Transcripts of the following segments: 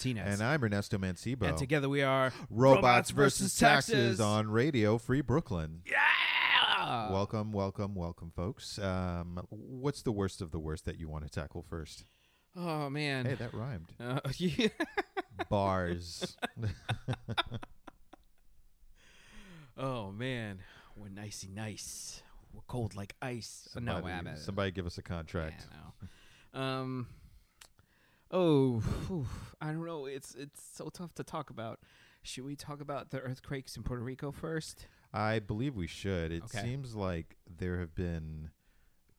Martinez. And I'm Ernesto Mancibo. And together we are Robots, versus taxes. on Radio Free Brooklyn. Yeah. welcome, welcome, welcome, folks. Um, what's the worst of the worst that you want to tackle first? Oh man. Hey, that rhymed. Uh, yeah. Bars. oh man, we're nicey nice. We're cold like ice. somebody, no, somebody give us a contract. Yeah, no. Um. Oh, whew, I don't know. It's it's so tough to talk about. Should we talk about the earthquakes in Puerto Rico first? I believe we should. It Okay. seems like there have been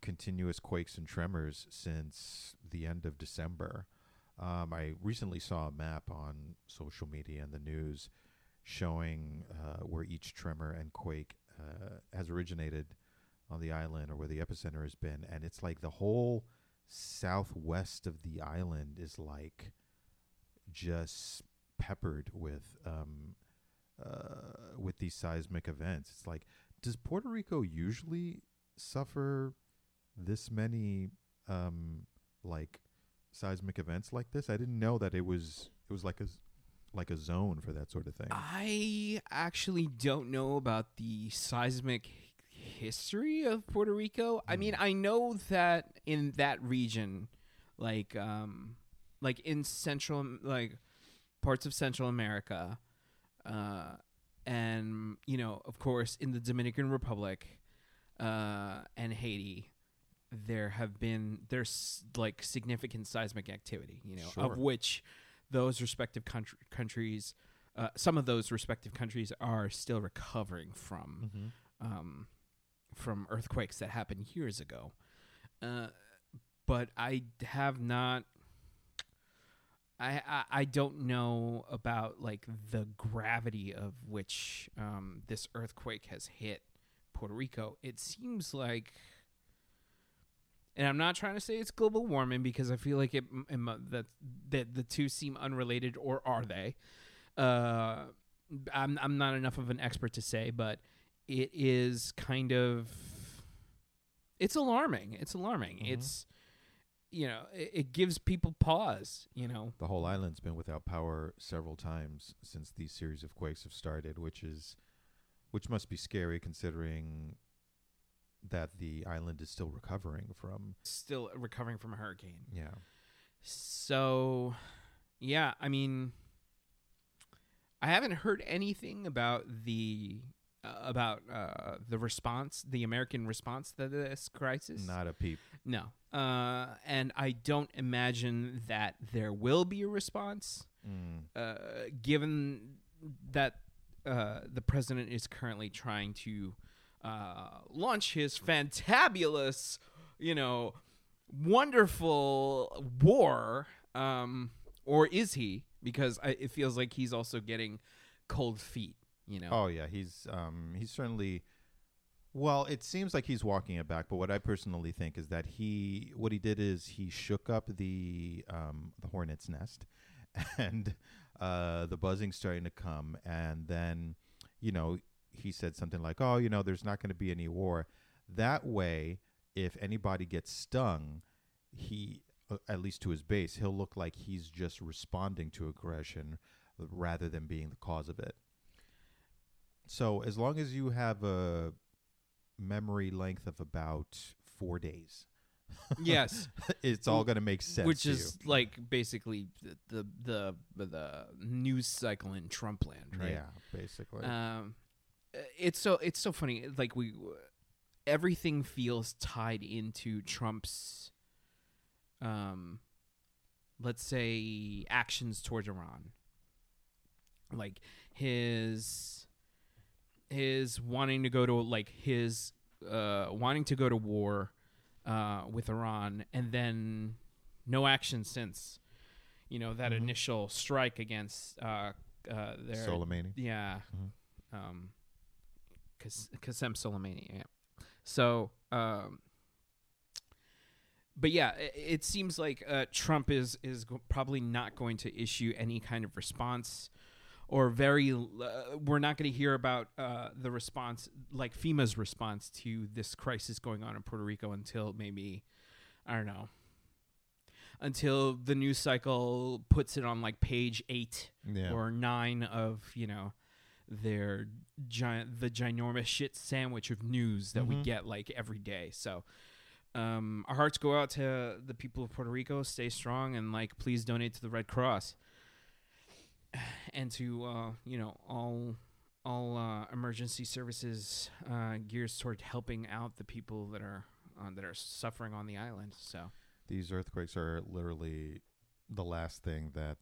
continuous quakes and tremors since the end of December. Um, I recently saw a map on social media and the news showing uh, where each tremor and quake uh, has originated on the island or where the epicenter has been. And it's like the whole southwest of the island is like just peppered with um, uh, with these seismic events. It's like, does Puerto Rico usually suffer this many um, like seismic events like this? I didn't know that it was it was like a like a zone for that sort of thing. I actually don't know about the seismic history of Puerto Rico. I mean, I know that in that region, like um, like in central, like parts of Central America, uh, and you know, of course, in the Dominican Republic, uh, and Haiti, there have been there's like significant seismic activity. You know, Sure. of which those respective country, countries, uh, some of those respective countries are still recovering from Mm-hmm. um, from earthquakes that happened years ago. Uh, but I have not. I, I I don't know about like the gravity of which um, this earthquake has hit Puerto Rico. It seems like, and I'm not trying to say it's global warming because I feel like it, m- that that the two seem unrelated, or are they? Uh, I'm I'm not enough of an expert to say, but it is kind of it's alarming. It's alarming. Mhm. It's you know it, it gives people pause. You know, The whole island's been without power several times since these series of quakes have started, which is which must be scary considering that the island is still recovering from still recovering from a hurricane. yeah. So, yeah, I mean, I haven't heard anything about the uh, about uh, the response, the American response to this crisis. Not a peep. No, uh, and I don't imagine that there will be a response, Mm. uh, given that uh, the president is currently trying to uh, launch his fantabulous, you know, wonderful war. Um, or is he? Because I, it feels like he's also getting cold feet. You know. Oh yeah, he's um he's certainly well, it seems like he's walking it back, but what I personally think is that he what he did is he shook up the um the hornet's nest and uh the buzzing starting to come and then you know he said something like, "Oh, you know, there's not going to be any war." That way, if anybody gets stung, he uh, at least to his base, he'll look like he's just responding to aggression rather than being the cause of it. So as long as you have a memory length of about four days, yes. it's all going to make sense. which is like basically the, the the the news cycle in Trump land, right? yeah, basically. Um, it's so it's so funny. Like we, everything feels tied into Trump's, um, let's say actions towards Iran. Like his, his wanting to go to like his, uh, wanting to go to war, uh, with Iran, and then no action since. You know that Mhm. initial strike against uh, uh, their Soleimani. yeah. Mhm. Um, Qas- Qasem Soleimani. Yeah. So, um, but yeah, it, it seems like uh, Trump is is go- probably not going to issue any kind of response, or very. Uh, we're not going to hear about uh, the response, like FEMA's response to this crisis going on in Puerto Rico, until maybe I don't know. until the news cycle puts it on like page eight Yeah. or nine of you know their giant the ginormous shit sandwich of news that we Mhm. get like every day. So um, our hearts go out to the people of Puerto Rico. Stay strong and like please donate to the Red Cross and to uh, you know all all uh, emergency services uh, gears toward helping out the people that are uh, that are suffering on the island. So These earthquakes are literally the last thing that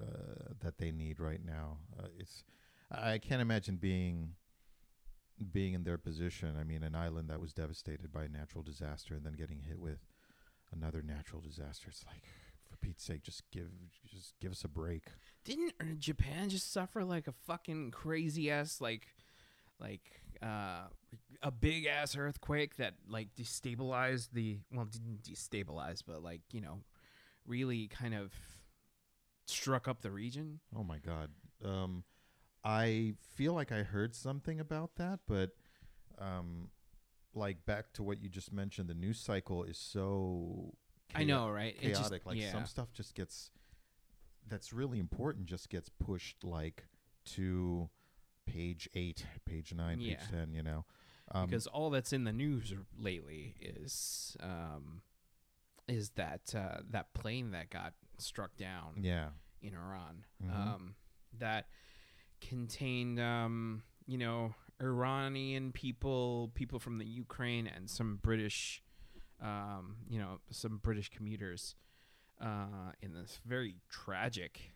uh, that they need right now. Uh, it's I can't imagine being being in their position. I mean, an island that was devastated by a natural disaster and then getting hit with another natural disaster. It's like, for Pete's sake, just give just give us a break. didn't uh, Japan just suffer like a fucking crazy ass like like uh a big ass earthquake that like destabilized the well didn't destabilize but like you know really kind of struck up the region Oh my god. Um, I feel like I heard something about that, but um, like back to what you just mentioned, the news cycle is so I know right It just- chaotic. like yeah. some stuff just gets that's really important just gets pushed like to page eight, page nine, Yeah. page ten. You know, um, because all that's in the news lately is um is that uh that plane that got struck down yeah, in Iran Mhm. um, that contained, um, you know, Iranian people, people from the Ukraine, and some British, um, you know, some British commuters uh, in this very tragic,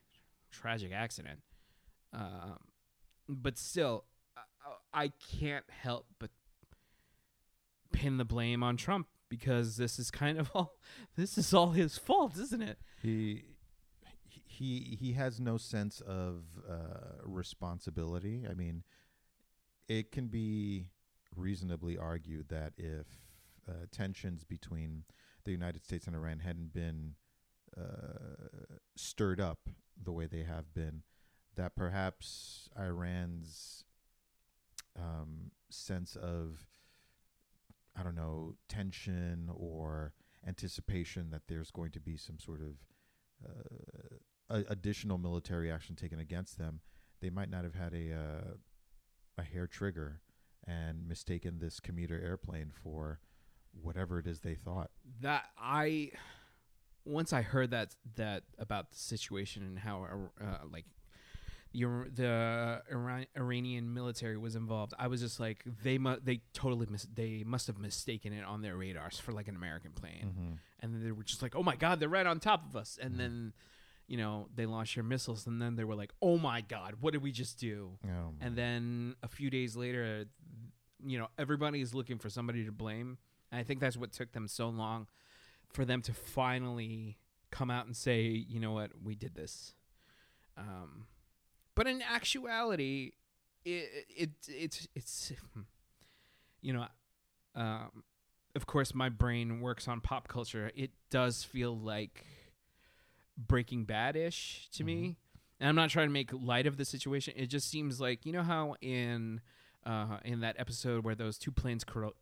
tragic accident. Um, but still, I, I can't help but pin the blame on Trump because this is kind of all this is all his fault, isn't it? he he he has no sense of uh, responsibility. I mean, it can be reasonably argued that if uh, tensions between the United States and Iran hadn't been uh, stirred up the way they have been, that perhaps Iran's um, sense of I don't know tension or anticipation that there's going to be some sort of uh, a- additional military action taken against them, they might not have had a uh, a hair trigger and mistaken this commuter airplane for whatever it is they thought. that I once I heard that that about the situation and how uh, like the the Iran- Iranian military was involved, I was just like they mu- they totally mis- they must have mistaken it on their radars for like an American plane, Mm-hmm. and then they were just like, oh my god, they're right on top of us, and Mhm. then you know they launched their missiles, and then they were like, oh my god, what did we just do? Um, And then a few days later, you know, everybody is looking for somebody to blame. And I think that's what took them so long for them to finally come out and say, you know what, we did this. Um, but in actuality, it, it it's it's you know, um, of course, my brain works on pop culture. It does feel like Breaking Bad ish to me. And I'm not trying to make light of the situation. It just seems like you know how in uh, in that episode where those two planes coll-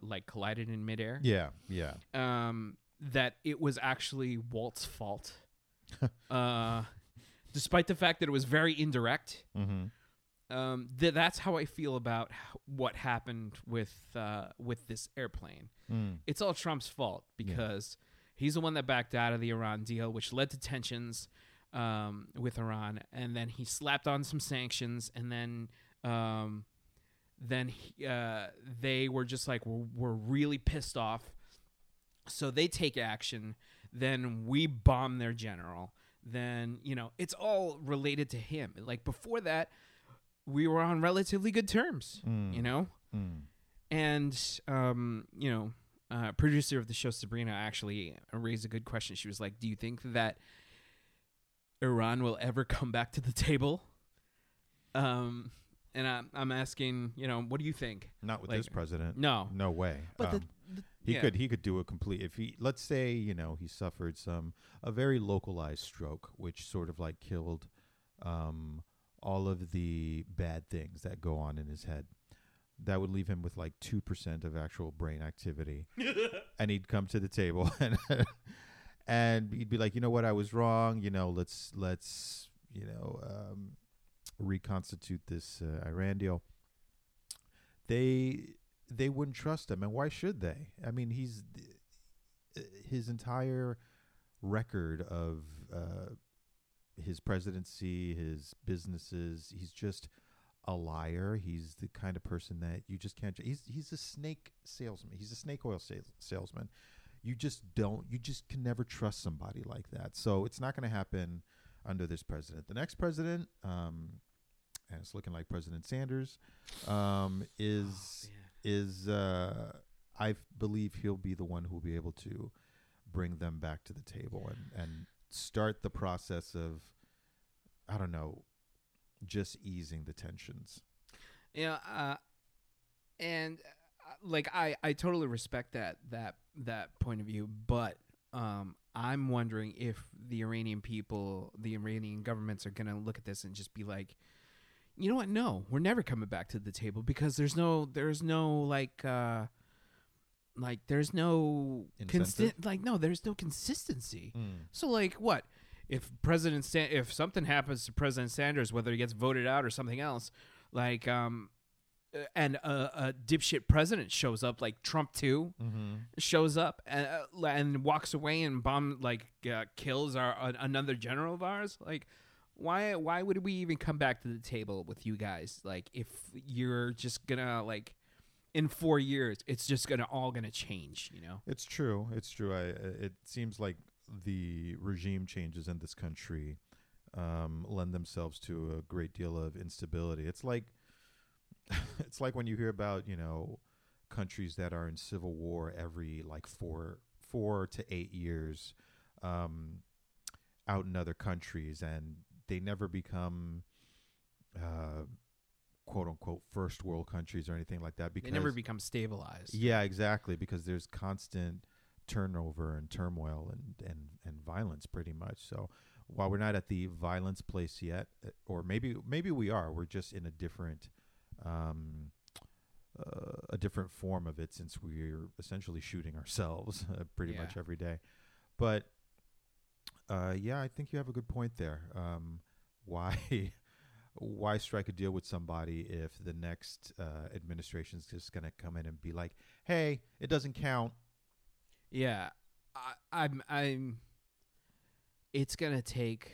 like collided in midair, yeah, yeah. um, that it was actually Walt's fault, uh, despite the fact that it was very indirect. Mm-hmm. Um, th- that's how I feel about h- what happened with uh, with this airplane. Mm. It's all Trump's fault Yeah. because he's the one that backed out of the Iran deal, which led to tensions um, with Iran, and then he slapped on some sanctions, and then um, then he, uh, they were just like we're, we're really pissed off, so they take action. Then we bomb their general. Then you know it's all related to him. Like before that, we were on relatively good terms. Mm. You know, Mm. and um, you know, uh, producer of the show Sabrina actually raised a good question. She was like, "Do you think that Iran will ever come back to the table?" Um, and I'm I'm asking, you know, what do you think? Not with Like, this president. No, No way. but Um, the, the He yeah. could he could do a complete if he let's say you know he suffered some a very localized stroke which sort of like killed um, all of the bad things that go on in his head. That would leave him with like two percent of actual brain activity, and he'd come to the table and and he'd be like, you know what, I was wrong. You know, let's let's you know um, reconstitute this uh, Iran deal. They they wouldn't trust him, and why should they? I mean, he's his entire record of uh, his presidency, his businesses. He's just a liar. He's the kind of person that you just can't. He's he's a snake salesman. He's a snake oil sales, salesman. You just don't. You just can never trust somebody like that. So it's not going to happen under this president. The next president, um, and it's looking like President Sanders, um, is Oh, is uh, I believe he'll be the one who will be able to bring them back to the table and and start the process of I don't know, just easing the tensions. Yeah, uh, and uh, like I, I totally respect that that that point of view, but um, I'm wondering if the Iranian people, the Iranian governments, are gonna look at this and just be like, you know what? No, we're never coming back to the table because there's no, there's no like, uh, like there's no Incentive? consist, like no, there's no consistency. So like what? If President Sa- if something happens to President Sanders, whether he gets voted out or something else, like um, uh, and a, a dipshit president shows up, like Trump too, Mm-hmm. shows up and, uh, and walks away and bomb like uh, kills our uh, another general of ours, like. Why? Why would we even come back to the table with you guys? Like, if you're just gonna like, in four years, it's just gonna all gonna change. You know? It's true. It's true. I, it seems like the regime changes in this country um, lend themselves to a great deal of instability. It's like it's like when you hear about you know countries that are in civil war every like four four to eight years um, out in other countries, and they never become uh, quote unquote first world countries or anything like that because They never become stabilized. yeah, exactly. Because there's constant turnover and turmoil and, and, and violence, pretty much. So while we're not at the violence place yet, uh, or maybe maybe we are, we're just in a different um, uh, a different form of it since we're essentially shooting ourselves uh, pretty Yeah. much every day. But uh, yeah, I think you have a good point there. Um, why? Why strike a deal with somebody if the next uh, administration is just going to come in and be like, "Hey, it doesn't count." Yeah, I, I'm. I'm. It's gonna take.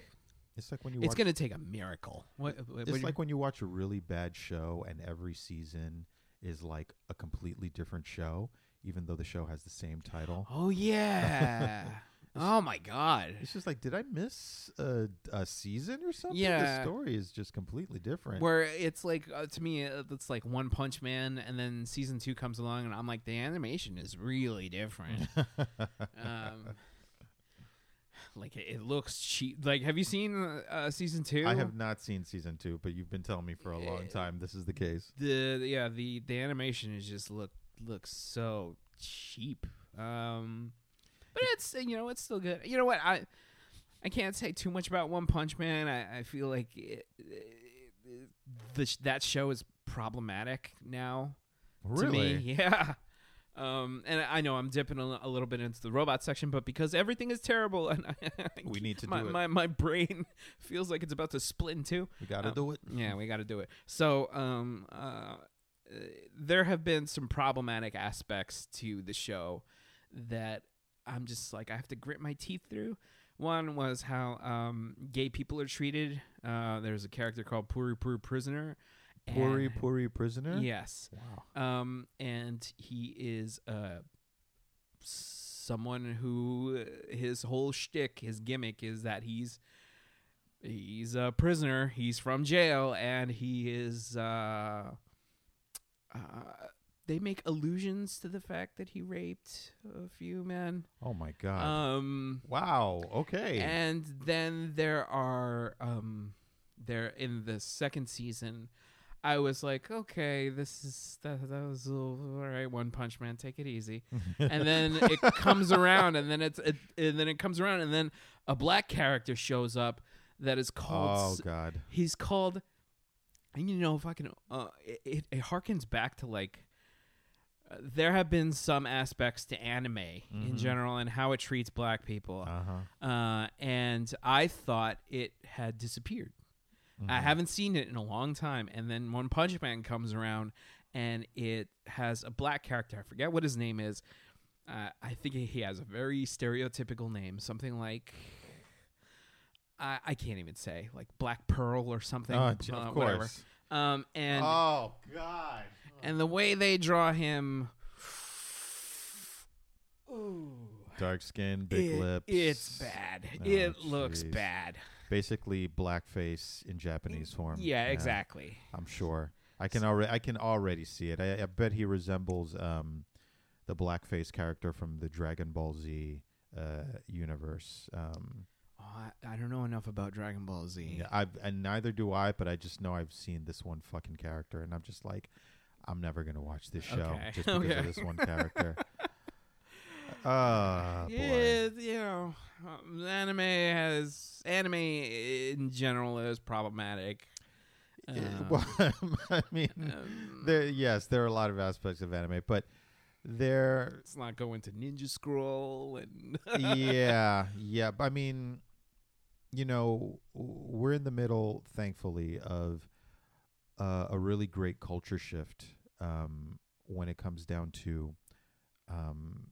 It's like when you It's watch. gonna take a miracle. What? what- what it's do like when you watch a really bad show and every season is like a completely different show, even though the show has the same title. Oh yeah. oh my god. It's just like, did I miss a, a season or something? Yeah. the story is just completely different. Where it's like uh, to me, uh, it's like One Punch Man, and then season two comes along, and I'm like, the animation is really different. um, like it, it looks cheap. Like, have you seen uh, season two? I have not seen season two, but you've been telling me for a long Eh, time this is the case. the yeah the the animation is just look looks so cheap um but it's you know it's still good. You know what? I i can't say too much about one punch man. I, I feel like it, it, the, that show is problematic now to me. Yeah. Um and i know i'm dipping a, a little bit into the robot section but because everything is terrible and I, We need to my, do it. my my brain feels like it's about to split in two. We got to Um, do it. yeah, we got to do it. So, um, uh, there have been some problematic aspects to the show that I'm just like I have to grit my teeth through. One was how um, gay people are treated. Uh, there's a character called Puri Puri Prisoner. Puri Puri prisoner. Yes. Wow. Um, and he is uh, someone who uh, his whole shtick, his gimmick is that he's he's a prisoner. He's from jail, and he is. Uh, uh, they make allusions to the fact that he raped a few men. Oh my god. Um, wow. Okay. and then there are um there in the second season I was like, okay, this is that, that was all right. One Punch Man, take it easy. And then it comes around, and then it's it, and then it comes around, and then a black character shows up that is called. oh god. He's called, and you know, if I can, uh, it, it, it harkens back to like there have been some aspects to anime in Mhm. general and how it treats black people. Uh huh. Uh, and I thought it had disappeared. Mm-hmm. I haven't seen it in a long time. And then One Punch Man comes around and it has a black character. I forget what his name is. Uh, I think he has a very stereotypical name, something like. I, I can't even say like Black Pearl or something. Oh, uh, of whatever. course. Um, and oh God. And the way they draw him, ooh, Dark skin, big it- lips. It's bad. Oh, it looks jeez. bad. Basically, blackface in Japanese form. Yeah, exactly. I'm sure. I can already. I can already see it. I, I bet he resembles um, the blackface character from the Dragon Ball Z uh, universe. Um, Oh, I, I don't know enough about Dragon Ball Z. yeah, I and neither do I. But I just know I've seen this one fucking character, and I'm just like, I'm never gonna watch this show Okay, just because okay. of this one character. Ah, boy. you know, um, anime has anime in general is problematic. Um, well, I mean, um, there. Yes, there are a lot of aspects of anime, but there. let's not go into Ninja Scroll and yeah, yeah. I mean, you know, we're in the middle, thankfully, of uh, a really great culture shift um, when it comes down to um,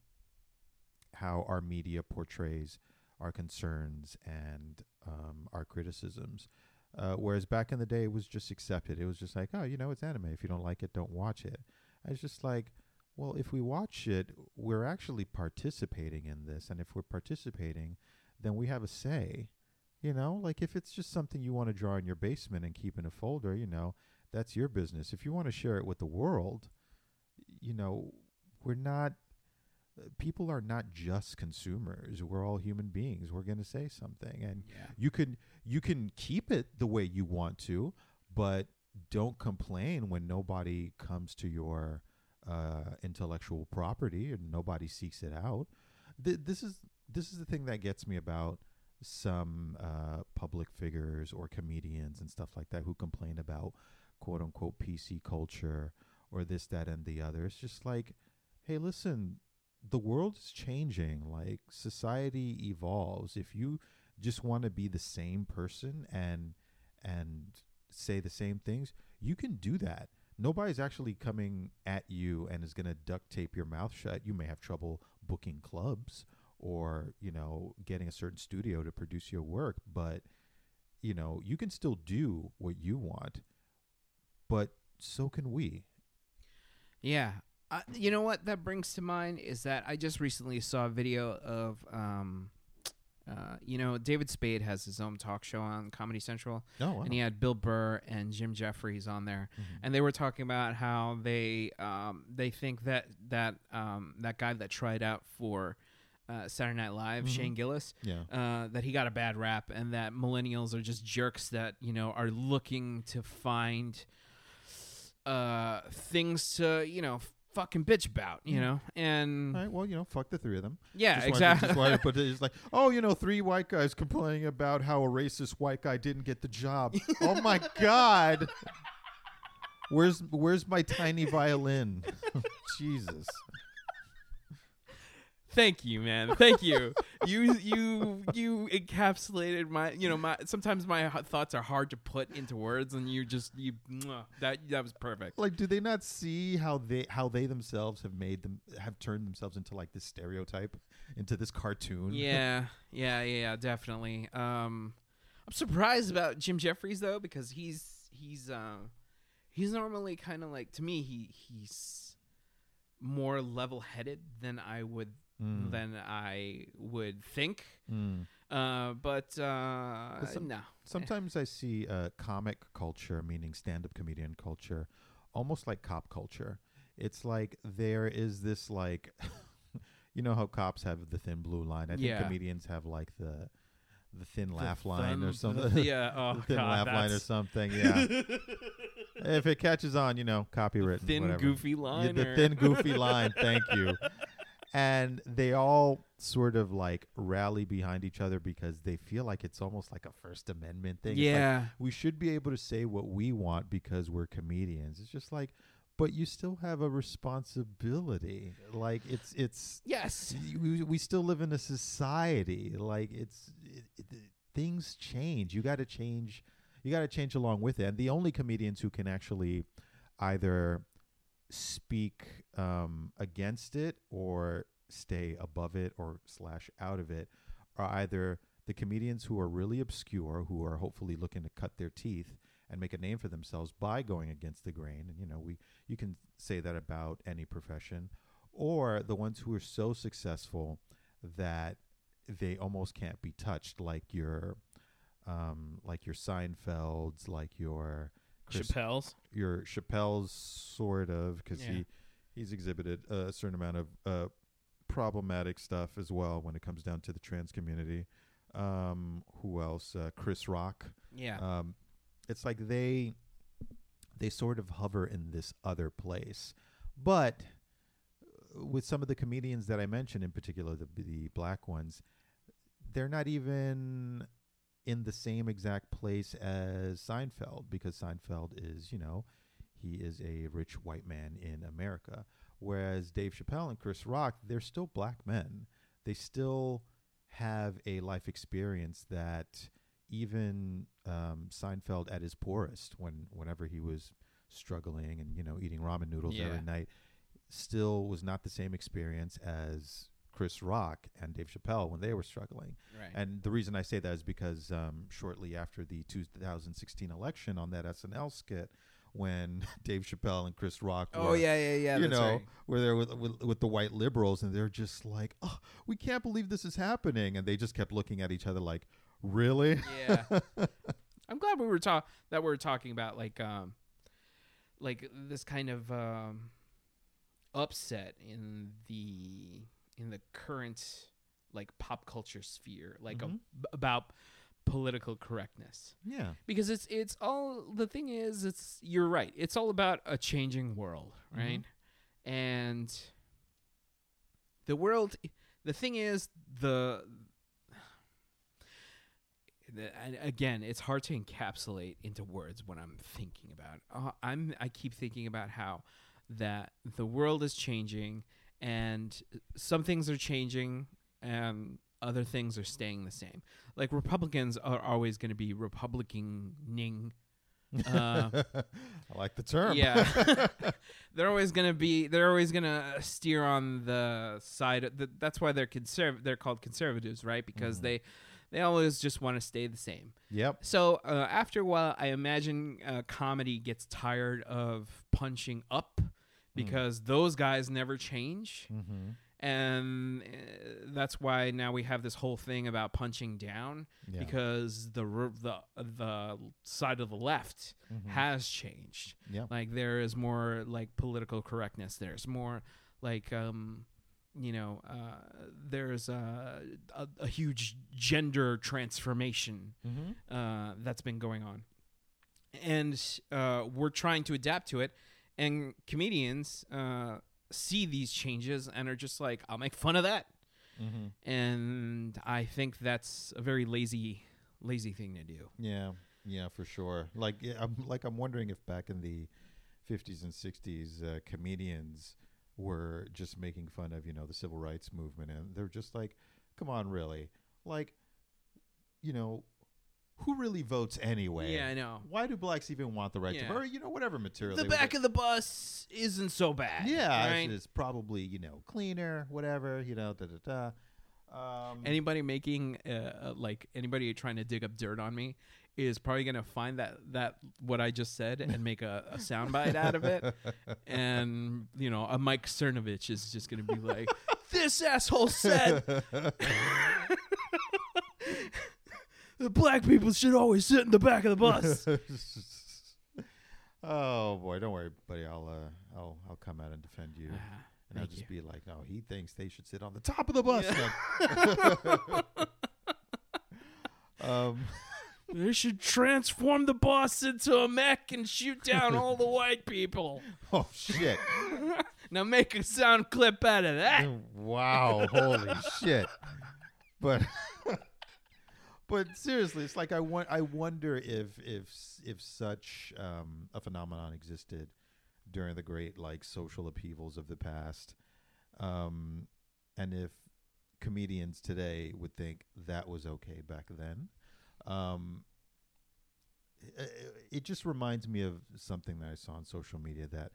how our media portrays our concerns and um, our criticisms. Uh, whereas back in the day, it was just accepted. It was just like, oh, you know, it's anime. If you don't like it, don't watch it. I was just like, well, if we watch it, we're actually participating in this. And if we're participating, then we have a say. You know, like if it's just something you want to draw in your basement and keep in a folder, you know, that's your business. If you want to share it with the world, you know, we're not, uh, people are not just consumers. We're all human beings. We're going to say something. And yeah. you can you can keep it the way you want to, but don't complain when nobody comes to your uh, intellectual property and nobody seeks it out. Th- this is this is the thing that gets me about some uh, public figures or comedians and stuff like that who complain about quote unquote PC culture or this, that, and the other. It's just like, hey, listen, the world is changing. Like society evolves. If you just want to be the same person and and say the same things, you can do that. Nobody's actually coming at you and is going to duct tape your mouth shut. You may have trouble booking clubs or, you know, getting a certain studio to produce your work, but you know, you can still do what you want. But so can we. Yeah. Uh, you know what that brings to mind is that I just recently saw a video of, um, uh, you know, David Spade has his own talk show on Comedy Central, Oh, wow. and he had Bill Burr and Jim Jeffries on there, Mhm. and they were talking about how they um, they think that that um, that guy that tried out for uh, Saturday Night Live, Mhm. Shane Gillis, yeah. uh, that he got a bad rap, and that millennials are just jerks that you know are looking to find uh, things to you know fucking bitch about, you Mm. know, and All right, well, you know, fuck the three of them. yeah, Just wanted- exactly. Just wanted to put it, it's like, oh, you know, three white guys complaining about how a racist white guy didn't get the job. oh my god. Where's where's my tiny violin? Jesus. Thank you, man. Thank you. you you you encapsulated my you know my sometimes my thoughts are hard to put into words, and you just you that that was perfect. Like, do they not see how they how they themselves have made them have turned themselves into like this stereotype, into this cartoon? Yeah, yeah, yeah, definitely. Um, I'm surprised about Jim Jeffries though because he's he's uh, he's normally kind of like to me he he's more level-headed than I would Mm, than I would think. mm. Uh, but uh, some- no. Sometimes I see uh, comic culture, meaning stand-up comedian culture, almost like cop culture. It's like there is this like, you know how cops have the thin blue line. I think Yeah. comedians have like the the thin The laugh line thumb- or something. Yeah. Oh the thin God, laugh line or something. Yeah. if it catches on, you know, copywritten. thin whatever. goofy Yeah, line. the or- thin goofy line. Thank you. And they all sort of like rally behind each other because they feel like it's almost like a First Amendment thing. It's like, Yeah. we should be able to say what we want because we're comedians. It's just like, but you still have a responsibility. Like it's it's Yes. we, we still live in a society. Like it's it, it, things change. You got to change. You got to change along with it. And the only comedians who can actually either speak um, against it or stay above it or slash out of it are either the comedians who are really obscure, who are hopefully looking to cut their teeth and make a name for themselves by going against the grain. And you know, we you can say that about any profession, or the ones who are so successful that they almost can't be touched, like your um, like your Seinfelds, like your Chris, Chappelle's. your Chappelle's, sort of, because Yeah. he he's exhibited a certain amount of uh, problematic stuff as well when it comes down to the trans community. Um, who else? Uh, Chris Rock. Yeah. Um, it's like they they sort of hover in this other place, but uh, with some of the comedians that I mentioned, in particular the the black ones, they're not even in the same exact place as Seinfeld because Seinfeld is, you know, he is a rich white man in America. Whereas Dave Chappelle and Chris Rock, they're still black men. They still have a life experience that even um, Seinfeld at his poorest, when whenever he was struggling and you know eating ramen noodles Yeah. every night, still was not the same experience as Chris Rock and Dave Chappelle when they were struggling. right. And the reason I say that is because um, shortly after the 2016 election, on that SNL skit, when Dave Chappelle and Chris Rock, Were, oh yeah, yeah, yeah. you know, right. were there with, with with the white liberals, and they're just like, "Oh, we can't believe this is happening," and they just kept looking at each other like, "Really?" Yeah. I'm glad we were talk that we are talking about like um like this kind of um upset in the in the current like pop culture sphere like Mhm. ab- about political correctness. Yeah. because it's it's all the thing is it's you're right. It's all about a changing world right? And the world the thing is the, the and again it's hard to encapsulate into words what i'm thinking about. Uh, i'm i keep thinking about how that the world is changing and some things are changing and other things are staying the same like republicans are always going to be republicaning uh, I like the term. yeah, they're always gonna be. They're always gonna steer on the side. Of the, that's why they're conserv. They're called conservatives, right? Because Mhm. they they always just want to stay the same. yep. So uh, after a while, I imagine uh, comedy gets tired of punching up because those guys never change, Mm-hmm. and uh, that's why now we have this whole thing about punching down Yeah. because the the the side of the left Mhm. has changed. Yep. Like there is more like political correctness. There's more like um you know uh there's a a, a huge gender transformation Mm-hmm. uh that's been going on. And uh we're trying to adapt to it and comedians uh see these changes and are just like I'll make fun of that. Mm-hmm. And I think that's a very lazy lazy thing to do. Yeah, yeah, for sure. Like, yeah, I'm like I'm wondering if back in the 50s and 60s, uh, comedians were just making fun of you know the civil rights movement, and they're just like, "Come on, really? Like, you know, who really votes anyway? Yeah, I know. Why do blacks even want the right Yeah. to vote? Or, you know, whatever material. The they back of the bus isn't so bad. yeah, right? it's, it's probably you know cleaner, whatever. You know, da da da. Um, anybody making uh, uh, like anybody trying to dig up dirt on me is probably gonna find that that what I just said and make a, a soundbite out of it, and you know a Mike Cernovich is just gonna be like, "This asshole said the black people should always sit in the back of the bus." oh boy, don't worry, buddy. I'll uh, I'll I'll come out and defend you, Ah, and I'll thank just you. be like, no, he thinks they should sit on the top of the bus. um, They should transform the bus into a mech and shoot down all the white people. oh shit! Now make a sound clip out of that. wow, holy shit! But but seriously, it's like I want I wonder if if if such um, a phenomenon existed during the great like social upheavals of the past. Um, and if comedians today would think that was okay back then, um, i- i- it just reminds me of something that I saw on social media that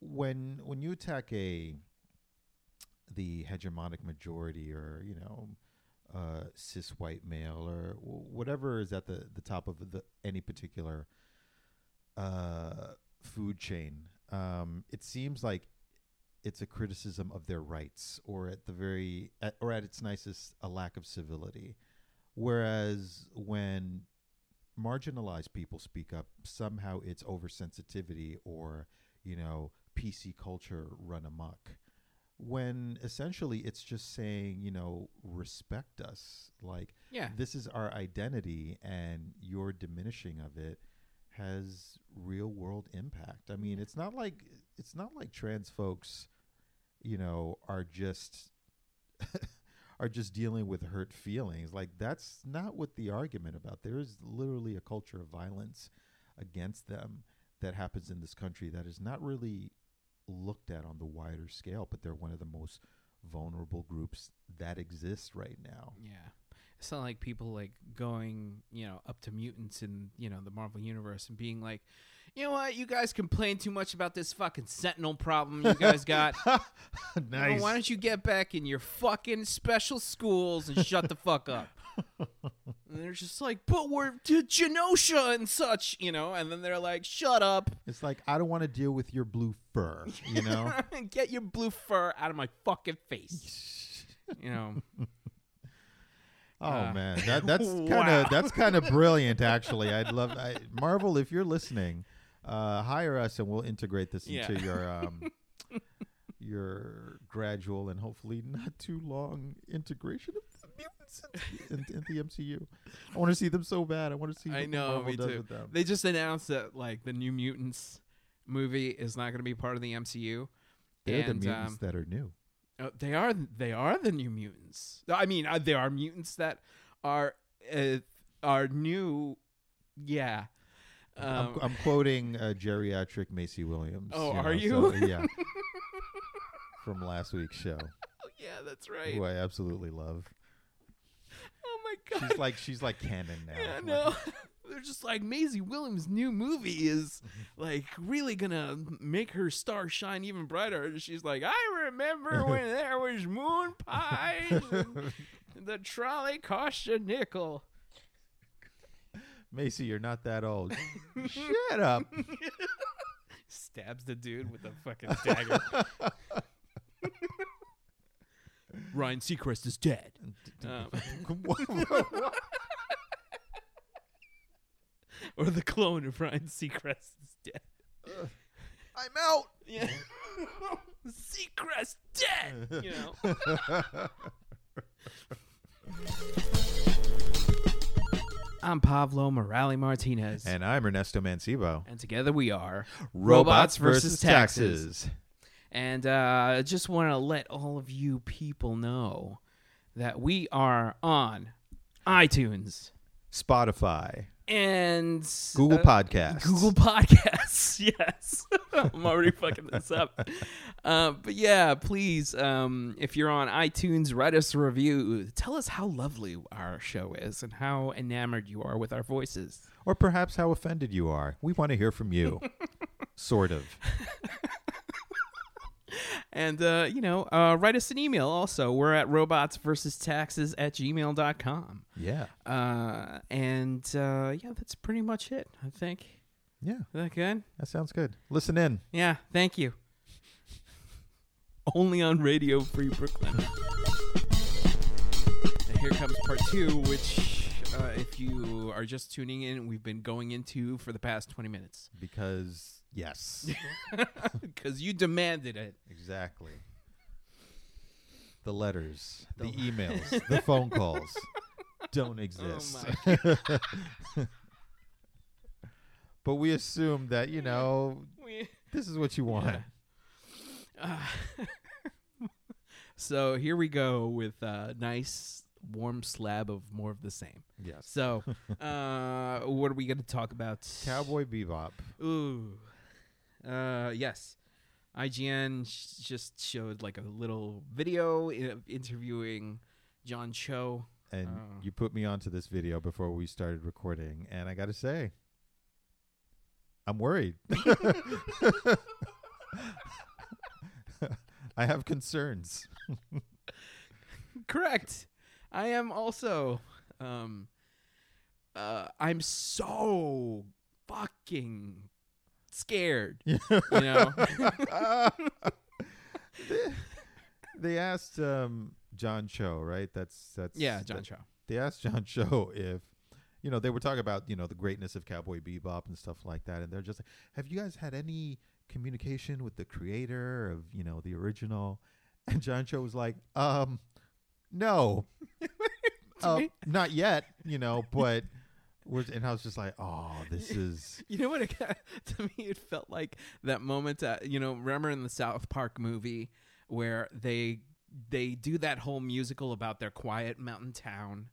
when when you attack a the hegemonic majority or you know uh, cis white male or whatever is at the, the top of the any particular uh, food chain. Um, it seems like it's a criticism of their rights, or at the very, at, or at its nicest, a lack of civility. Whereas when marginalized people speak up, somehow it's oversensitivity or you know PC culture run amok when essentially it's just saying, you know, respect us. Like Yeah. this is our identity and your diminishing of it has real world impact. I mean, it's not like it's not like trans folks, you know, are just are just dealing with hurt feelings. Like that's not what the argument about. There is literally a culture of violence against them that happens in this country that is not really looked at on the wider scale, but they're one of the most vulnerable groups that exist right now. Yeah. It's not like people like going, you know, up to mutants in, you know, the Marvel universe and being like, you know what, you guys complain too much about this fucking sentinel problem you guys got. You know, nice. why don't you get back in your fucking special schools and shut the fuck up? And they're just like, but we're to Genosha and such, you know, and then they're like, shut up. it's like I don't want to deal with your blue fur, you know. Get your blue fur out of my fucking face. You know. Oh Uh, man, that that's kind wow. of that's kind of brilliant. Actually, I'd love I, Marvel if you're listening, uh, hire us and we'll integrate this Yeah. into your um, your gradual and hopefully not too long integration of the mutants into, into the MCU. I want to see them so bad. I want to see. I know, Marvel me does too. with them. They just announced that like the New Mutants movie is not going to be part of the MCU. They're the and, mutants um, that are new. Uh, they are they are the new mutants. I mean, uh, there are mutants that are uh, are new. Yeah. I'm, Um, I'm quoting uh, geriatric Maisie Williams. Oh, you are know, you? so, yeah. From last week's show, oh, yeah, that's right. who I absolutely love. My god. She's like she's like canon now. yeah, no. They're just like Maisie Williams' new movie is like really gonna make her star shine even brighter. She's like, I remember when there was moon pies and the trolley cost a nickel. Maisie, you're not that old. Shut up. Stabs the dude with a fucking dagger. Ryan Seacrest is dead. Um, or the clone of Ryan Seacrest is dead. I'm out. Yeah. Seacrest dead. You know. I'm Pablo Morale Martinez. And I'm Ernesto Mancibo. and together we are Robots versus taxes. And uh, I just want to let all of you people know that we are on iTunes Spotify, and Google uh, Podcasts. Google Podcasts. Yes, I'm already fucking this up. Uh, but yeah, please, um, if you're on iTunes, write us a review. Tell us how lovely our show is and how enamored you are with our voices. Or perhaps how offended you are. We want to hear from you. sort of. And, uh, you know, uh, write us an email also. We're at robots versus taxes at gmail.com. Yeah. Uh, and, uh, yeah, that's pretty much it, I think. Yeah. Is that good? That sounds good. Listen in. Yeah, thank you. Only on Radio Free Brooklyn. And here comes part two, which, uh, if you are just tuning in, we've been going into for the past 20 minutes. Because, yes. Because you demanded it. exactly. The letters, the, The- emails, the phone calls don't exist. but we assume that, you know, We- this is what you want. Uh, so here we go with a nice warm slab of more of the same. Yes. So, uh, what are we going to talk about? Cowboy Bebop. Ooh. Uh, yes. IGN sh- just showed like a little video i- interviewing John Cho. And Oh. you put me onto this video before we started recording, and I got to say, I'm worried. I have concerns. Correct. I am also. Um, uh, I'm so fucking scared. you know? they, they asked um, John Cho, right? That's that's Yeah, John that- Cho. They asked John Cho if you know they were talking about you know the greatness of Cowboy Bebop and stuff like that, and they're just like, have you guys had any communication with the creator of you know the original? And John Cho was like, um, no, uh, not yet, you know, but. And I was just like, oh, this is You know what? It got, to me, it felt like that moment. Uh, you know, remember in the South Park movie where they they do that whole musical about their quiet mountain town,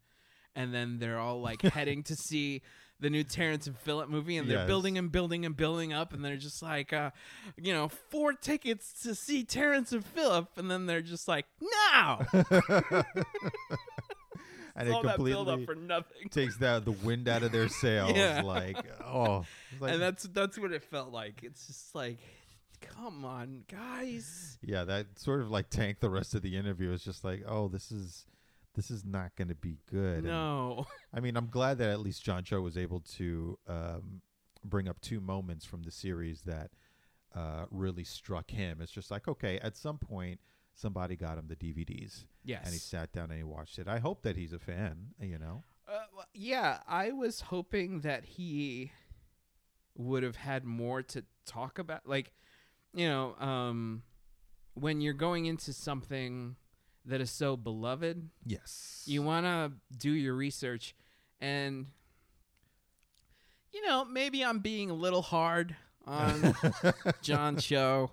and then they're all like heading to see the new Terrence and Phillip movie, and they're Yes. building and building and building up, and they're just like, uh, you know, four tickets to see Terrence and Phillip, and then they're just like, now, and all it that build completely up for nothing. takes the the wind out of their sails. Yeah. Like, oh, like, and that's that's what it felt like. It's just like, come on, guys. yeah, that sort of like tanked the rest of the interview. It's just like, oh, this is this is not going to be good. And, No. I mean, I'm glad that at least John Cho was able to um, bring up two moments from the series that uh, really struck him. It's just like, okay, at some point, somebody got him the DVDs, Yes. and he sat down and he watched it. I hope that he's a fan. You know, Uh, well, yeah, I was hoping that he would have had more to talk about. Like, you know, um, when you're going into something that is so beloved, yes, you want to do your research. And, you know, maybe I'm being a little hard on John Cho.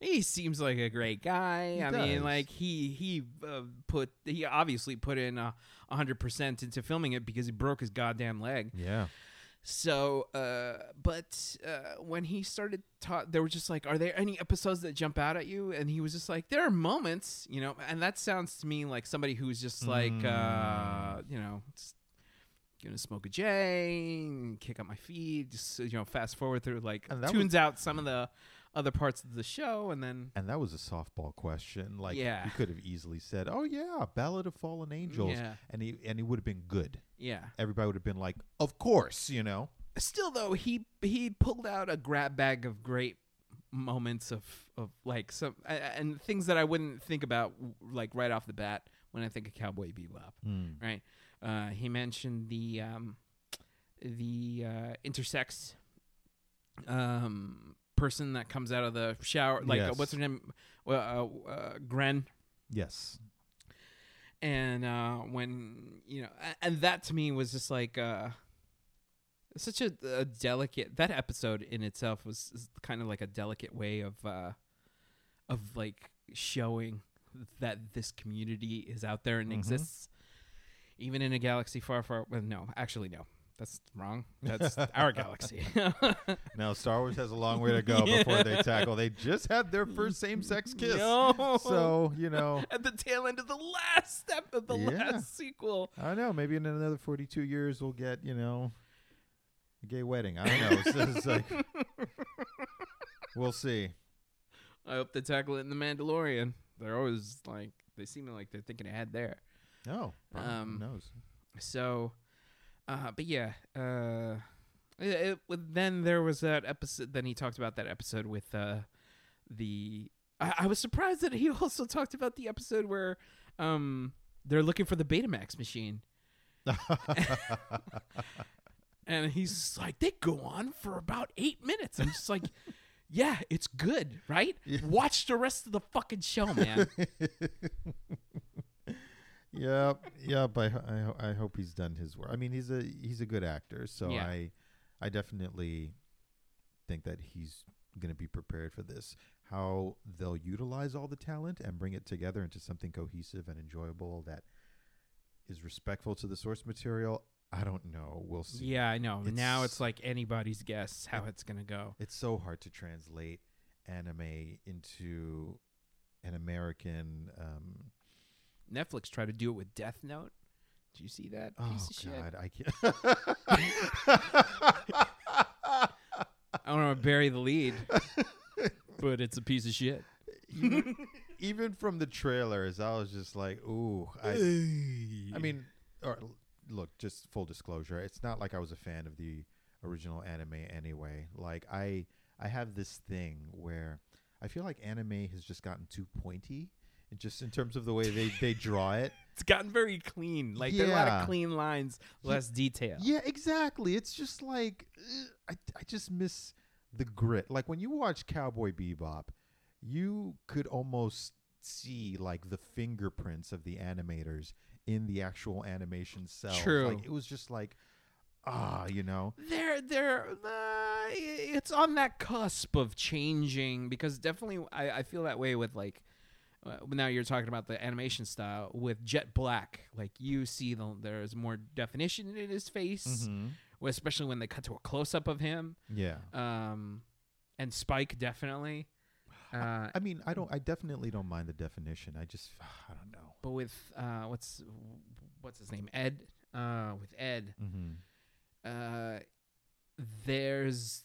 He seems like a great guy. He I mean, like he he uh, put he obviously put in a hundred percent into filming it because he broke his goddamn leg. yeah. So, uh, but uh, when he started, ta- they were just like, "Are there any episodes that jump out at you?" And he was just like, "There are moments, you know." And that sounds to me like somebody who's just like, uh, Mm. you know, gonna smoke a J, kick up my feet, just you know, fast forward through like tunes out some of the other parts of the show, and then And that was a softball question. Like Yeah. he could have easily said, "Oh yeah, Ballad of Fallen Angels," yeah, and he and he would have been good. yeah. Everybody would have been like, "Of course," you know. still though he he pulled out a grab bag of great moments of of like some a- a- and things that I wouldn't think about like right off the bat when I think of Cowboy Bebop. Right? Uh, he mentioned the um, the uh, intersex um, person that comes out of the shower. Like uh, what's her name? Uh, uh, Gren. Yes. and uh, when you know, and that to me was just like uh, such a, a delicate. That episode in itself was kind of like a delicate way of uh, of like showing that this community is out there and Mhm. exists, even in a galaxy far, far. Well, no, actually, no. That's wrong. That's our galaxy. Now Star Wars has a long way to go before they tackle. They just had their first same-sex kiss. No. So you know, at the tail end of the last step of the Yeah. last sequel. I don't know. Maybe in another forty-two years we'll get you know, a gay wedding. I don't know. It's, it's like we'll see. I hope they tackle it in the Mandalorian. They're always like they seem like they're thinking ahead there. Oh. Um, who knows? So, uh, but yeah, uh, it, it, then there was that episode. Then he talked about that episode with uh, the. I, I was surprised that he also talked about the episode where um they're looking for the Betamax machine, and he's like they go on for about eight minutes. I'm just like. Yeah, it's good, right? Yeah. Watch the rest of the fucking show, man. Yep, yep. I, I I hope he's done his work. I mean, he's a he's a good actor, so Yeah. I I definitely think that he's going to be prepared for this. How they'll utilize all the talent and bring it together into something cohesive and enjoyable that is respectful to the source material. I don't know. We'll see. Yeah, I know. now It's- it's like anybody's guess how it's gonna go. It's so hard to translate anime into an American. Um, Netflix tried to do it with Death Note. Did you see that oh piece of shit? I can't. I don't want to bury the lead, but it's a piece of shit. even, even from the trailers, I was just like, "Ooh." I, I mean, or look, just full disclosure, it's not like I was a fan of the original anime anyway. Like I I have this thing where I feel like anime has just gotten too pointy, just in terms of the way they they draw it. it's gotten very clean. Like there are a lot of clean lines, less detail. Yeah, exactly. It's just like ugh, I I just miss the grit. Like when you watch Cowboy Bebop, you could almost see like the fingerprints of the animators in the actual animation cell. True. Like it was just like ah, you know. They're they're uh, it's on that cusp of changing because definitely I, I feel that way with like uh, now you're talking about the animation style with Jet Black. Like you see the there's more definition in his face, well, especially when they cut to a close up of him. Yeah. Um, and Spike definitely. Uh, I mean, I don't I definitely don't mind the definition. I just I don't know. but with uh, what's what's his name Ed? Uh, with Ed, Mhm. uh, there's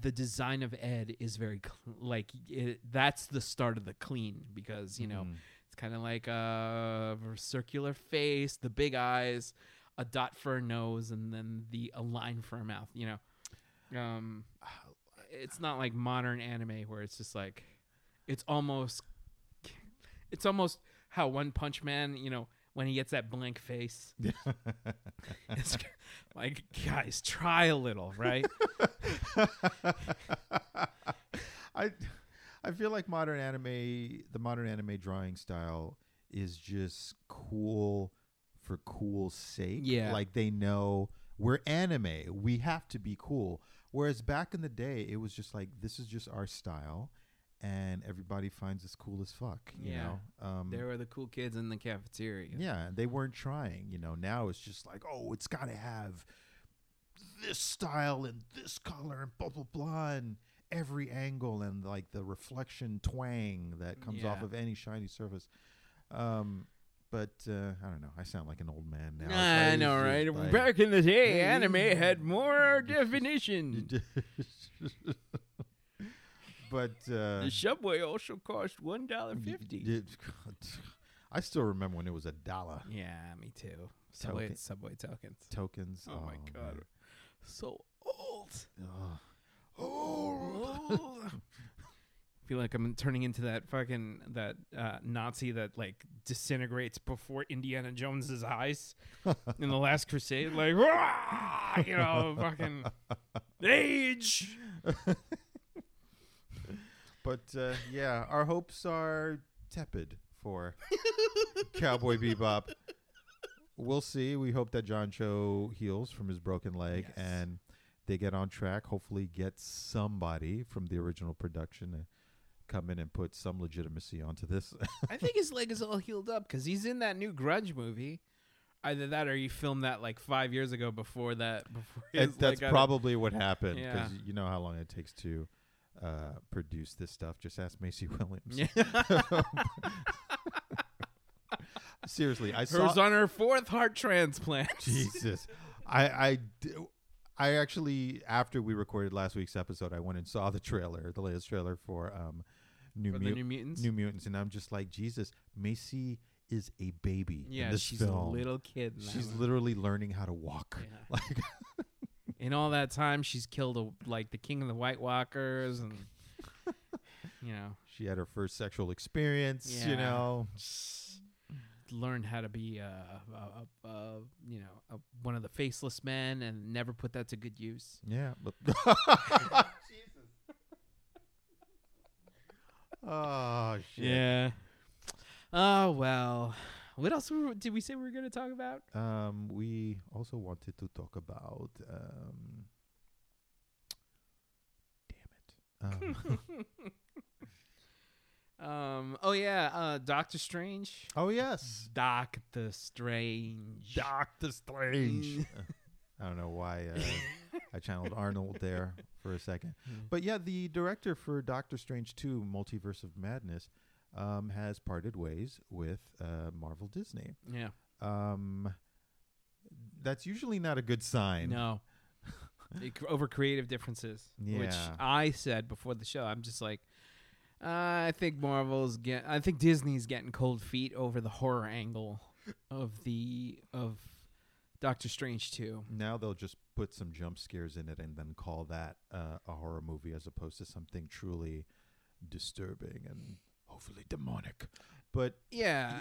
the design of Ed is very cl- like it, that's the start of the clean because you know Mhm. it's kind of like a circular face, the big eyes, a dot for a nose, and then the a line for a mouth. You know, um, it's not like modern anime where it's just like it's almost it's almost how One Punch Man, you know, when he gets that blank face. It's like, guys, try a little, right? I I feel like modern anime, the modern anime drawing style is just cool for cool sake. Yeah. like they know we're anime, we have to be cool. Whereas back in the day, it was just like this is just our style, and everybody finds us cool as fuck. You Yeah. know, um, there were the cool kids in the cafeteria. yeah, they weren't trying. You know, now it's just like, oh, it's got to have this style and this color and blah blah blah and every angle and like the reflection twang that comes off of any shiny surface. Um, but uh, I don't know. I sound like an old man now. It's I know, right? like- Back in the day, anime had more definition. but uh, The subway also cost one dollar fifty. I still remember when it was a dollar Yeah, me too. Subway, Token- subway tokens. tokens. Oh, my god, man. so old. Oh, I feel like I'm turning into that fucking that uh, Nazi that like disintegrates before Indiana Jones's eyes in the Last Crusade, like "Rah!" you know, fucking age. But uh, yeah, our hopes are tepid for Cowboy Bebop. We'll see. We hope that John Cho heals from his broken leg Yes. and they get on track. Hopefully, get somebody from the original production to come in and put some legitimacy onto this. I think his leg is all healed up because he's in that new Grudge movie. Either that or you filmed that like five years ago before that. Before that's probably what happened because Yeah. you know how long it takes to uh, produce this stuff. Just ask Maisie Williams. Seriously, I Hers saw. on her fourth heart transplant. Jesus, I I d- I actually after we recorded last week's episode, I went and saw the trailer, the latest trailer for um New For the Mut- New Mutants. New Mutants, and I'm just like Jesus. Maisie is a baby yeah, in this she's film. a little kid. she's one. literally learning how to walk. Yeah. Like In all that time, she's killed a, like the king of the White Walkers, and you know, she had her first sexual experience. You know, learned how to be uh, a, a, a you know one of the faceless men, and never put that to good use. yeah, but Jesus. Oh shit. Yeah. Oh well. What else were, did we say we were going to talk about? Um, we also wanted to talk about. Um, damn it. Um, Um. Oh yeah. Uh. Doctor Strange. Oh yes, Doctor Strange. Doctor Strange. I don't know why uh, I channeled Arnold there for a second, but yeah, the director for Doctor Strange Two: Multiverse of Madness um, has parted ways with uh, Marvel Disney. yeah. Um, that's usually not a good sign. No. It- over creative differences, which Yeah. I said before the show. I'm just like, uh, I think Marvel's get. I think Disney's getting cold feet over the horror angle of the of Doctor Strange two. Now they'll just put some jump scares in it and then call that uh, a horror movie as opposed to something truly disturbing and hopefully demonic. But Yeah.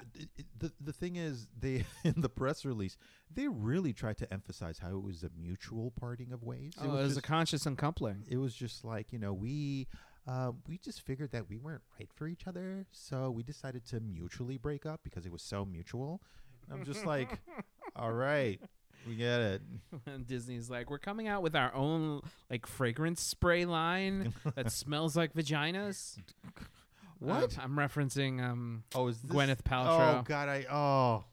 the the thing is, they in the press release they really tried to emphasize how it was a mutual parting of ways. Oh, it was, a just, conscious uncoupling. it was just like you know we. Uh, we just figured that we weren't right for each other, so we decided to mutually break up because it was so mutual. I'm just like, all right, we get it. and Disney's like, we're coming out with our own like fragrance spray line that smells like vaginas. What? Um, I'm referencing um Oh, is this? Gwyneth Paltrow. Oh God, I oh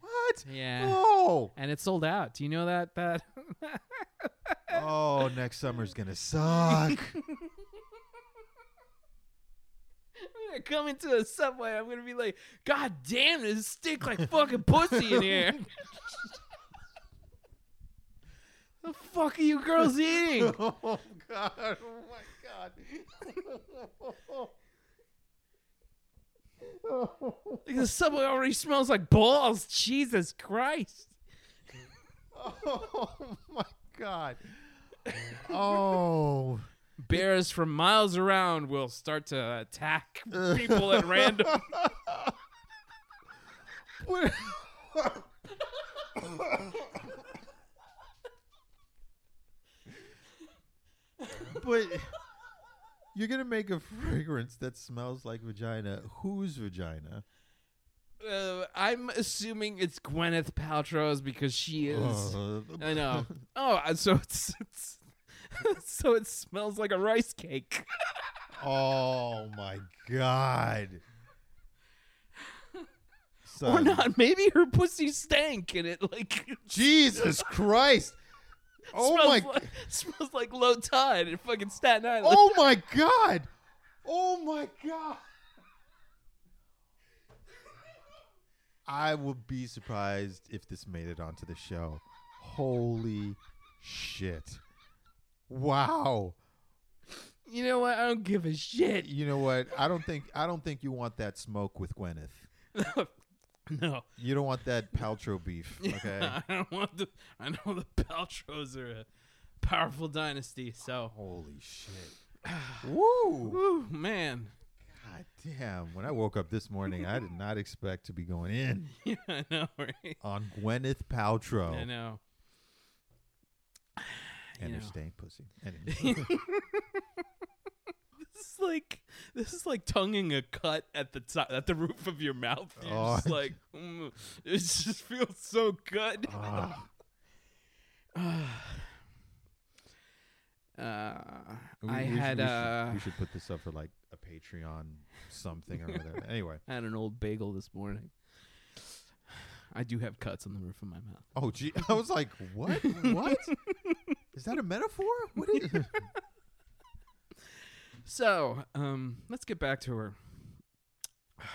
what? yeah. Oh, And it sold out. Do you know that that oh, next summer's gonna suck. I'm gonna come into a subway. I'm gonna be like, God damn, this stink like fucking pussy in here. the fuck are you girls eating? oh God! Oh my God! The subway already smells like balls. Jesus Christ. oh my God! Oh. Bears from miles around will start to attack people at random. But you're gonna make a fragrance that smells like vagina. Whose vagina? Uh, I'm assuming it's Gwyneth Paltrow's because she is. Uh, I know. Oh, so it's, it's so it smells like a rice cake. oh my god. or not. Maybe her pussy stank and it like Jesus Christ. Oh smells my like, smells like low tide in fucking Staten Island. Oh my god. Oh my god. I would be surprised if this made it onto the show. Holy shit. Wow. You know what? I don't give a shit. You know what? I don't think I don't think you want that smoke with Gwyneth. no. You don't want that Paltrow beef, okay? I don't want the. I know the Paltrows are a powerful dynasty. So, Holy shit. Woo! Whew, man. God damn. When I woke up this morning, I did not expect to be going in Yeah, I know, right? on Gwyneth Paltrow I know. and you her know. stank pussy. Anyway. This is like this is like tonguing a cut at the top at the roof of your mouth. You're Oh. just like mm, it just feels so good. Ah. Uh, We- I we should- had we should, uh, we should put this up for like a Patreon something or other. Anyway. I had an old bagel this morning. I do have cuts on the roof of my mouth. Oh gee I was like, what? What? Is that a metaphor? What is So, um, let's get back to our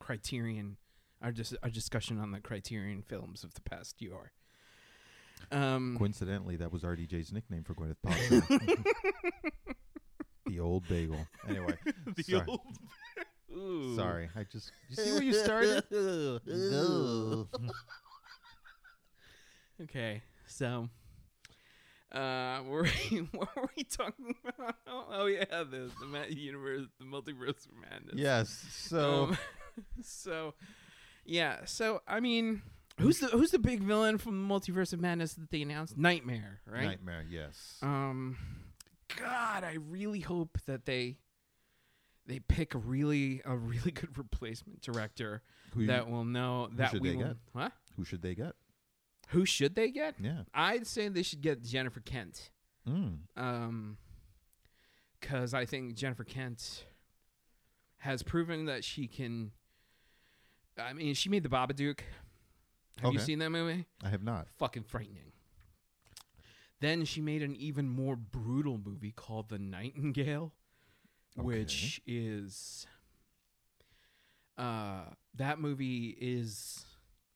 Criterion, our dis- our discussion on the Criterion films of the past year. Um, Coincidentally, that was RDJ's nickname for Gwyneth Paltrow. the old bagel. Anyway, the sorry. old. Ooh. sorry. I just you see where you started? No. okay, so uh, were we, what were we talking about? Oh yeah, the the ma- universe, the multiverse of madness. yes. So Um, so yeah, so I mean, who's the who's the big villain from the multiverse of madness that they announced? Nightmare, right? nightmare. Yes. Um, God, I really hope that they they pick a really a really good replacement director Who that will know that should we they will. get? What? who should they get? Who should they get? Yeah. I'd say they should get Jennifer Kent. Mm. Um, because I think Jennifer Kent has proven that she can. I mean, she made the Babadook. Have you seen that movie? I have not. Fucking frightening. Then she made an even more brutal movie called The Nightingale, which is uh that movie is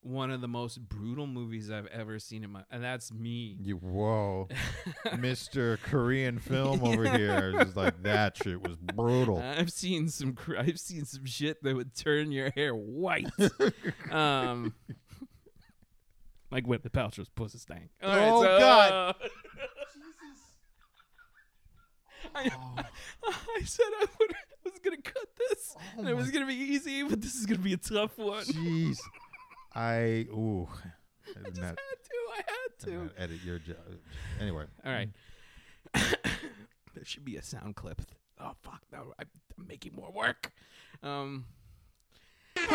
one of the most brutal movies I've ever seen in my and that's me. You whoa, Mister Korean film over here. is like that shit was brutal. I've seen some I've seen some shit that would turn your hair white. um like the Paltrow's pussy stank. All right, Oh, so, God. uh, I, I said I, would, I was gonna cut this, and it Oh was gonna be easy, but this is gonna be a tough one. Jeez, I ooh. I just Not- had to. I had to. edit your job. Anyway, All right. there should be a sound clip. Oh fuck! No, I, I'm making more work. Um.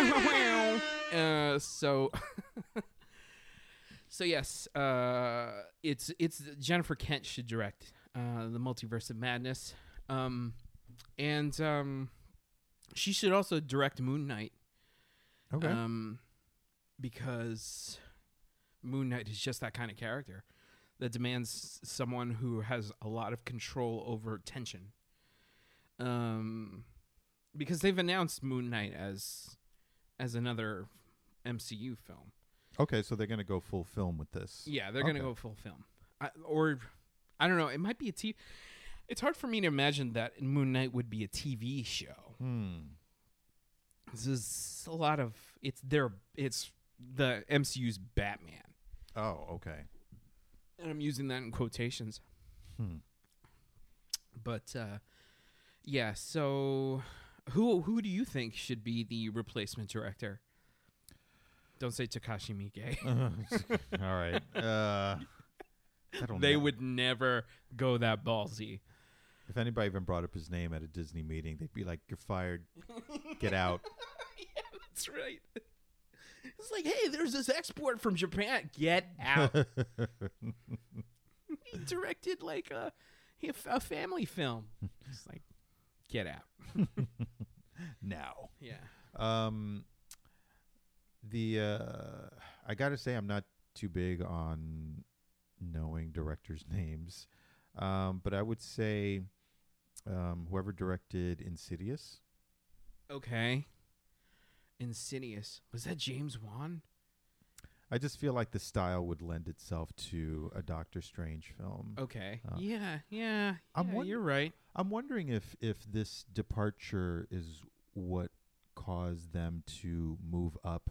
uh, so. so yes, uh, it's it's Jennifer Kent should direct uh, the Multiverse of Madness, um, and um, she should also direct Moon Knight. okay. Um, because Moon Knight is just that kind of character that demands someone who has a lot of control over tension. Um, because they've announced Moon Knight as as another MCU film. okay, so they're gonna go full film with this. Yeah, they're gonna go full film, I, or I don't know. It might be a TV. It's hard for me to imagine that Moon Knight would be a TV show. Hmm. This is a lot of it's their it's the MCU's Batman. Oh, okay. and I'm using that in quotations. Hmm. But uh, yeah, so who who do you think should be the replacement director? Don't say Takashi Miike. All right. Uh, I don't they know. would never go that ballsy. If anybody even brought up his name at a Disney meeting, they'd be like, "You're fired. Get out." yeah, that's right. It's like, hey, there's this export from Japan. Get out. he directed like a a family film. It's like, get out. now. Yeah. Um, the uh, I gotta say, I'm not too big on knowing directors' names, um, but I would say um, whoever directed Insidious. Okay. Insidious. Was that James Wan? I just feel like the style would lend itself to a Doctor Strange film. Okay. Uh, yeah, yeah. I'm yeah, wonder- you're right. I'm wondering if if this departure is what caused them to move up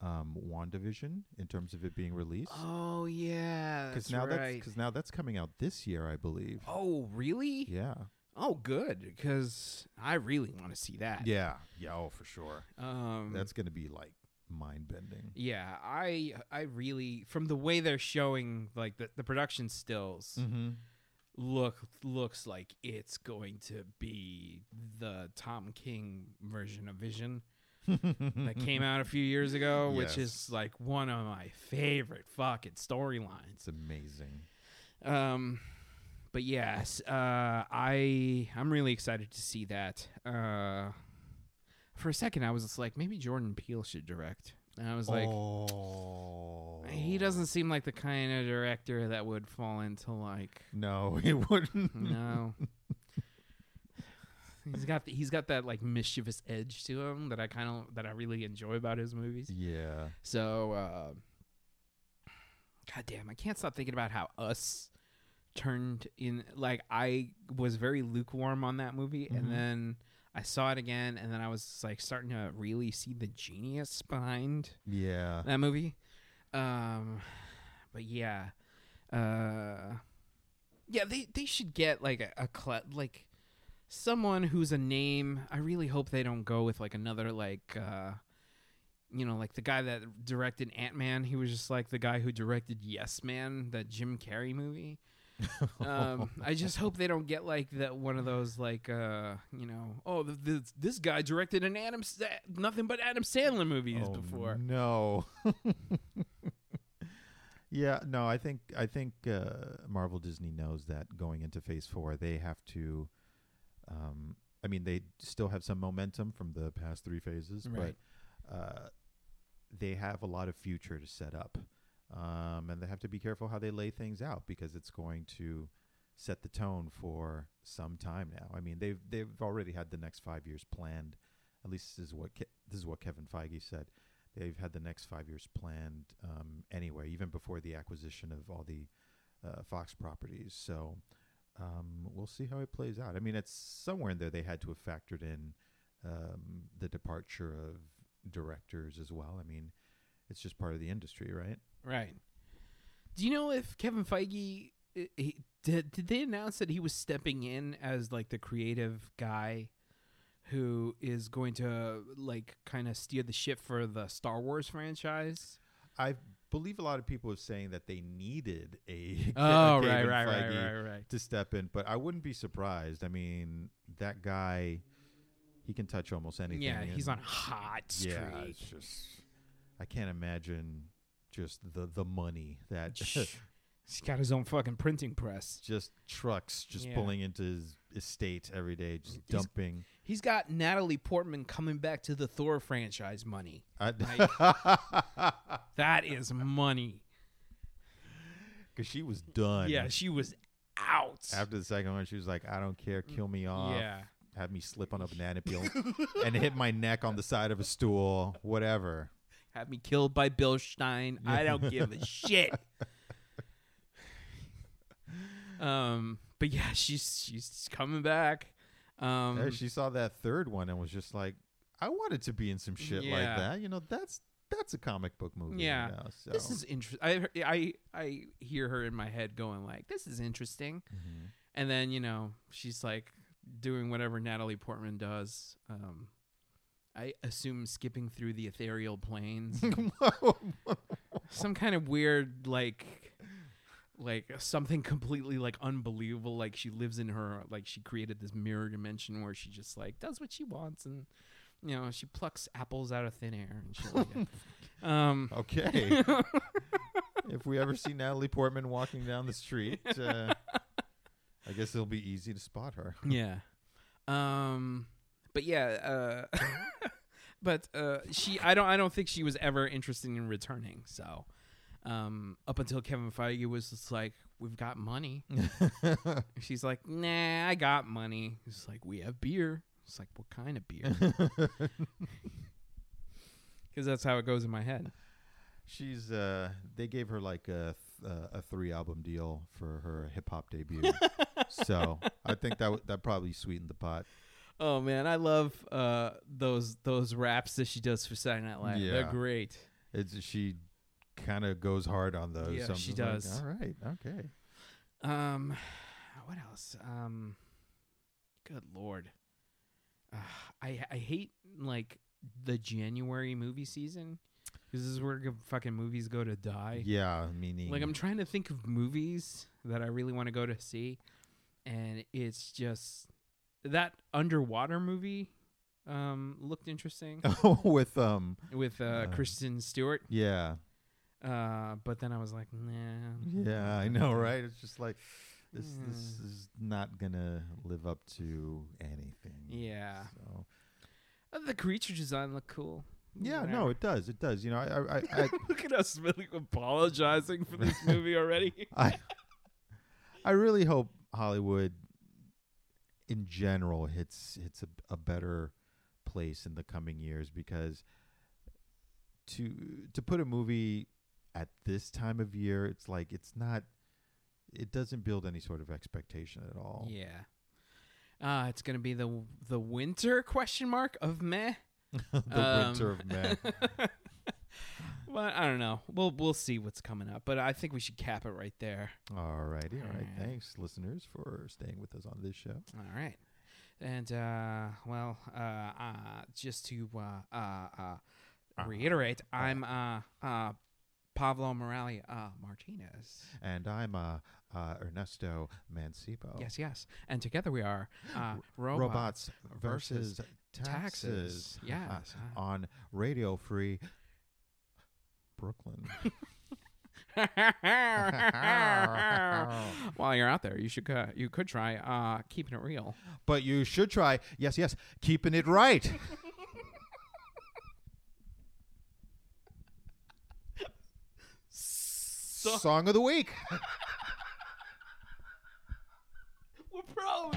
um, WandaVision in terms of it being released. Oh yeah, because now that's because now that's coming out this year, I believe. oh really? Yeah. Oh good, because I really want to see that. Yeah. Yeah. Oh, for sure. Um. That's gonna be like mind bending. yeah. I I really from the way they're showing like the the production stills Mm-hmm. look looks like it's going to be the Tom King version of Vision. that came out a few years ago, which is like one of my favorite fucking storylines. It's amazing. Um, but yes, uh, I I'm really excited to see that. Uh, for a second, I was just like, maybe Jordan Peele should direct. And I was like, oh, he doesn't seem like the kind of director that would fall into like, No, he wouldn't. no. He's got the, he's got that like mischievous edge to him that I kind of that I really enjoy about his movies. Yeah. So, uh, God damn, I can't stop thinking about how Us turned in. Like, I was very lukewarm on that movie, Mhm. and then I saw it again, and then I was like starting to really see the genius behind Yeah. that movie. Um, but yeah, uh, yeah, they they should get like a, a cl- like someone who's a name. I really hope they don't go with like another like uh, you know, like the guy that directed Ant Man. He was just like the guy who directed Yes Man, that Jim Carrey movie. Um, I just hope they don't get like that one of those like uh, you know, oh, th- this this guy directed an Adam Sa- nothing but Adam Sandler movies Oh, before. No. yeah, no, I think I think uh, Marvel Disney knows that going into Phase Four, they have to. Um, I mean, they still have some momentum from the past three phases, Right. but uh, they have a lot of future to set up, um, and they have to be careful how they lay things out because it's going to set the tone for some time now. I mean, they've they've already had the next five years planned. At least this is what Ke- this is what Kevin Feige said. They've had the next five years planned um, anyway, even before the acquisition of all the uh, Fox properties. So um, we'll see how it plays out. I mean, it's somewhere in there they had to have factored in um, the departure of directors as well. I mean, it's just part of the industry, right? Right. Do you know if Kevin Feige he, did? Did they announce that he was stepping in as like the creative guy who is going to like kind of steer the ship for the Star Wars franchise? I believe a lot of people are saying that they needed a Oh, right, Kevin right, right, Feige right, right. to step in, but I wouldn't be surprised. I mean, that guy, he can touch almost anything. Yeah, he's on hot streak. Yeah, it's just I can't imagine just the the money that He's got his own fucking printing press. just trucks just Yeah. pulling into his estate every day, just dumping. He's got Natalie Portman coming back to the Thor franchise money. Because That is money. Cause she was done. Yeah, she was out. After the second one, she was like, "I don't care, mm, kill me off, yeah. have me slip on a banana peel, and hit my neck on the side of a stool, whatever." Have me killed by Bill Stein. I don't give a shit. Um, but yeah, she's she's coming back. Um, Yeah, she saw that third one and was just like, "I wanted to be in some shit like that." You know, that's that's a comic book movie. you Yeah. know, so. this is interesting. I I I hear her in my head going like, "This is interesting," Mhm. and then you know she's like doing whatever Natalie Portman does. Um, I assume skipping through the ethereal planes, some kind of weird like like something completely like unbelievable like she lives in her like she created this mirror dimension where she just like does what she wants and you know she plucks apples out of thin air and shit like that. um okay. if we ever see Natalie Portman walking down the street, uh, I guess it'll be easy to spot her. yeah um but yeah uh but uh she i don't i don't think she was ever interested in returning so um up until kevin feige was just like we've got money. She's like nah i got money. He's like we have beer. It's like what kind of beer? Because that's how it goes in my head. She's uh they gave her like a th- uh, a three album deal for her hip hop debut. so, I think that w- that probably sweetened the pot. Oh man i love uh those those raps that she does for saturday night live they're Yeah. great It's she kind of goes hard on those. Yeah, I'm she just like, does. All right. Okay. Um, what else? Um, good lord, uh, I I hate like the January movie season because this is where g- fucking movies go to die. Yeah, meaning Like I'm trying to think of movies that I really want to go to see, and it's just that underwater movie. Um, looked interesting with um with uh, Uh, Kristen Stewart. yeah. Uh, but then I was like, nah. Yeah, I know, right? It's just like this this is not going to live up to anything. Yeah. So, Uh, the creature design looked cool. yeah, Whatever. no, it does. It does. You know, I I I, I Look at us really apologizing for this movie already. I I really hope Hollywood in general hits hits a, a better place in the coming years because to to put a movie at this time of year it's like it's not it doesn't build any sort of expectation at all. yeah. Uh, it's gonna be the the winter question mark of meh. the Um, winter of man. But I don't know. We'll we'll see what's coming up. But I think we should cap it right there. All righty, all right. Thanks, listeners, for staying with us on this show. All right. And uh, well, uh, uh, just to uh, uh, uh, reiterate, I'm uh, uh, Pablo Morales uh, Martinez. And I'm uh, uh, Ernesto Mancipo. Yes, yes. And together we are uh, robots, robots, versus, taxes, taxes. Yes. on Radio Free Brooklyn. While you're out there, you should uh, you could try uh, keeping it real. But you should try, yes, yes, keeping it right. So- Song of the week. We're pros.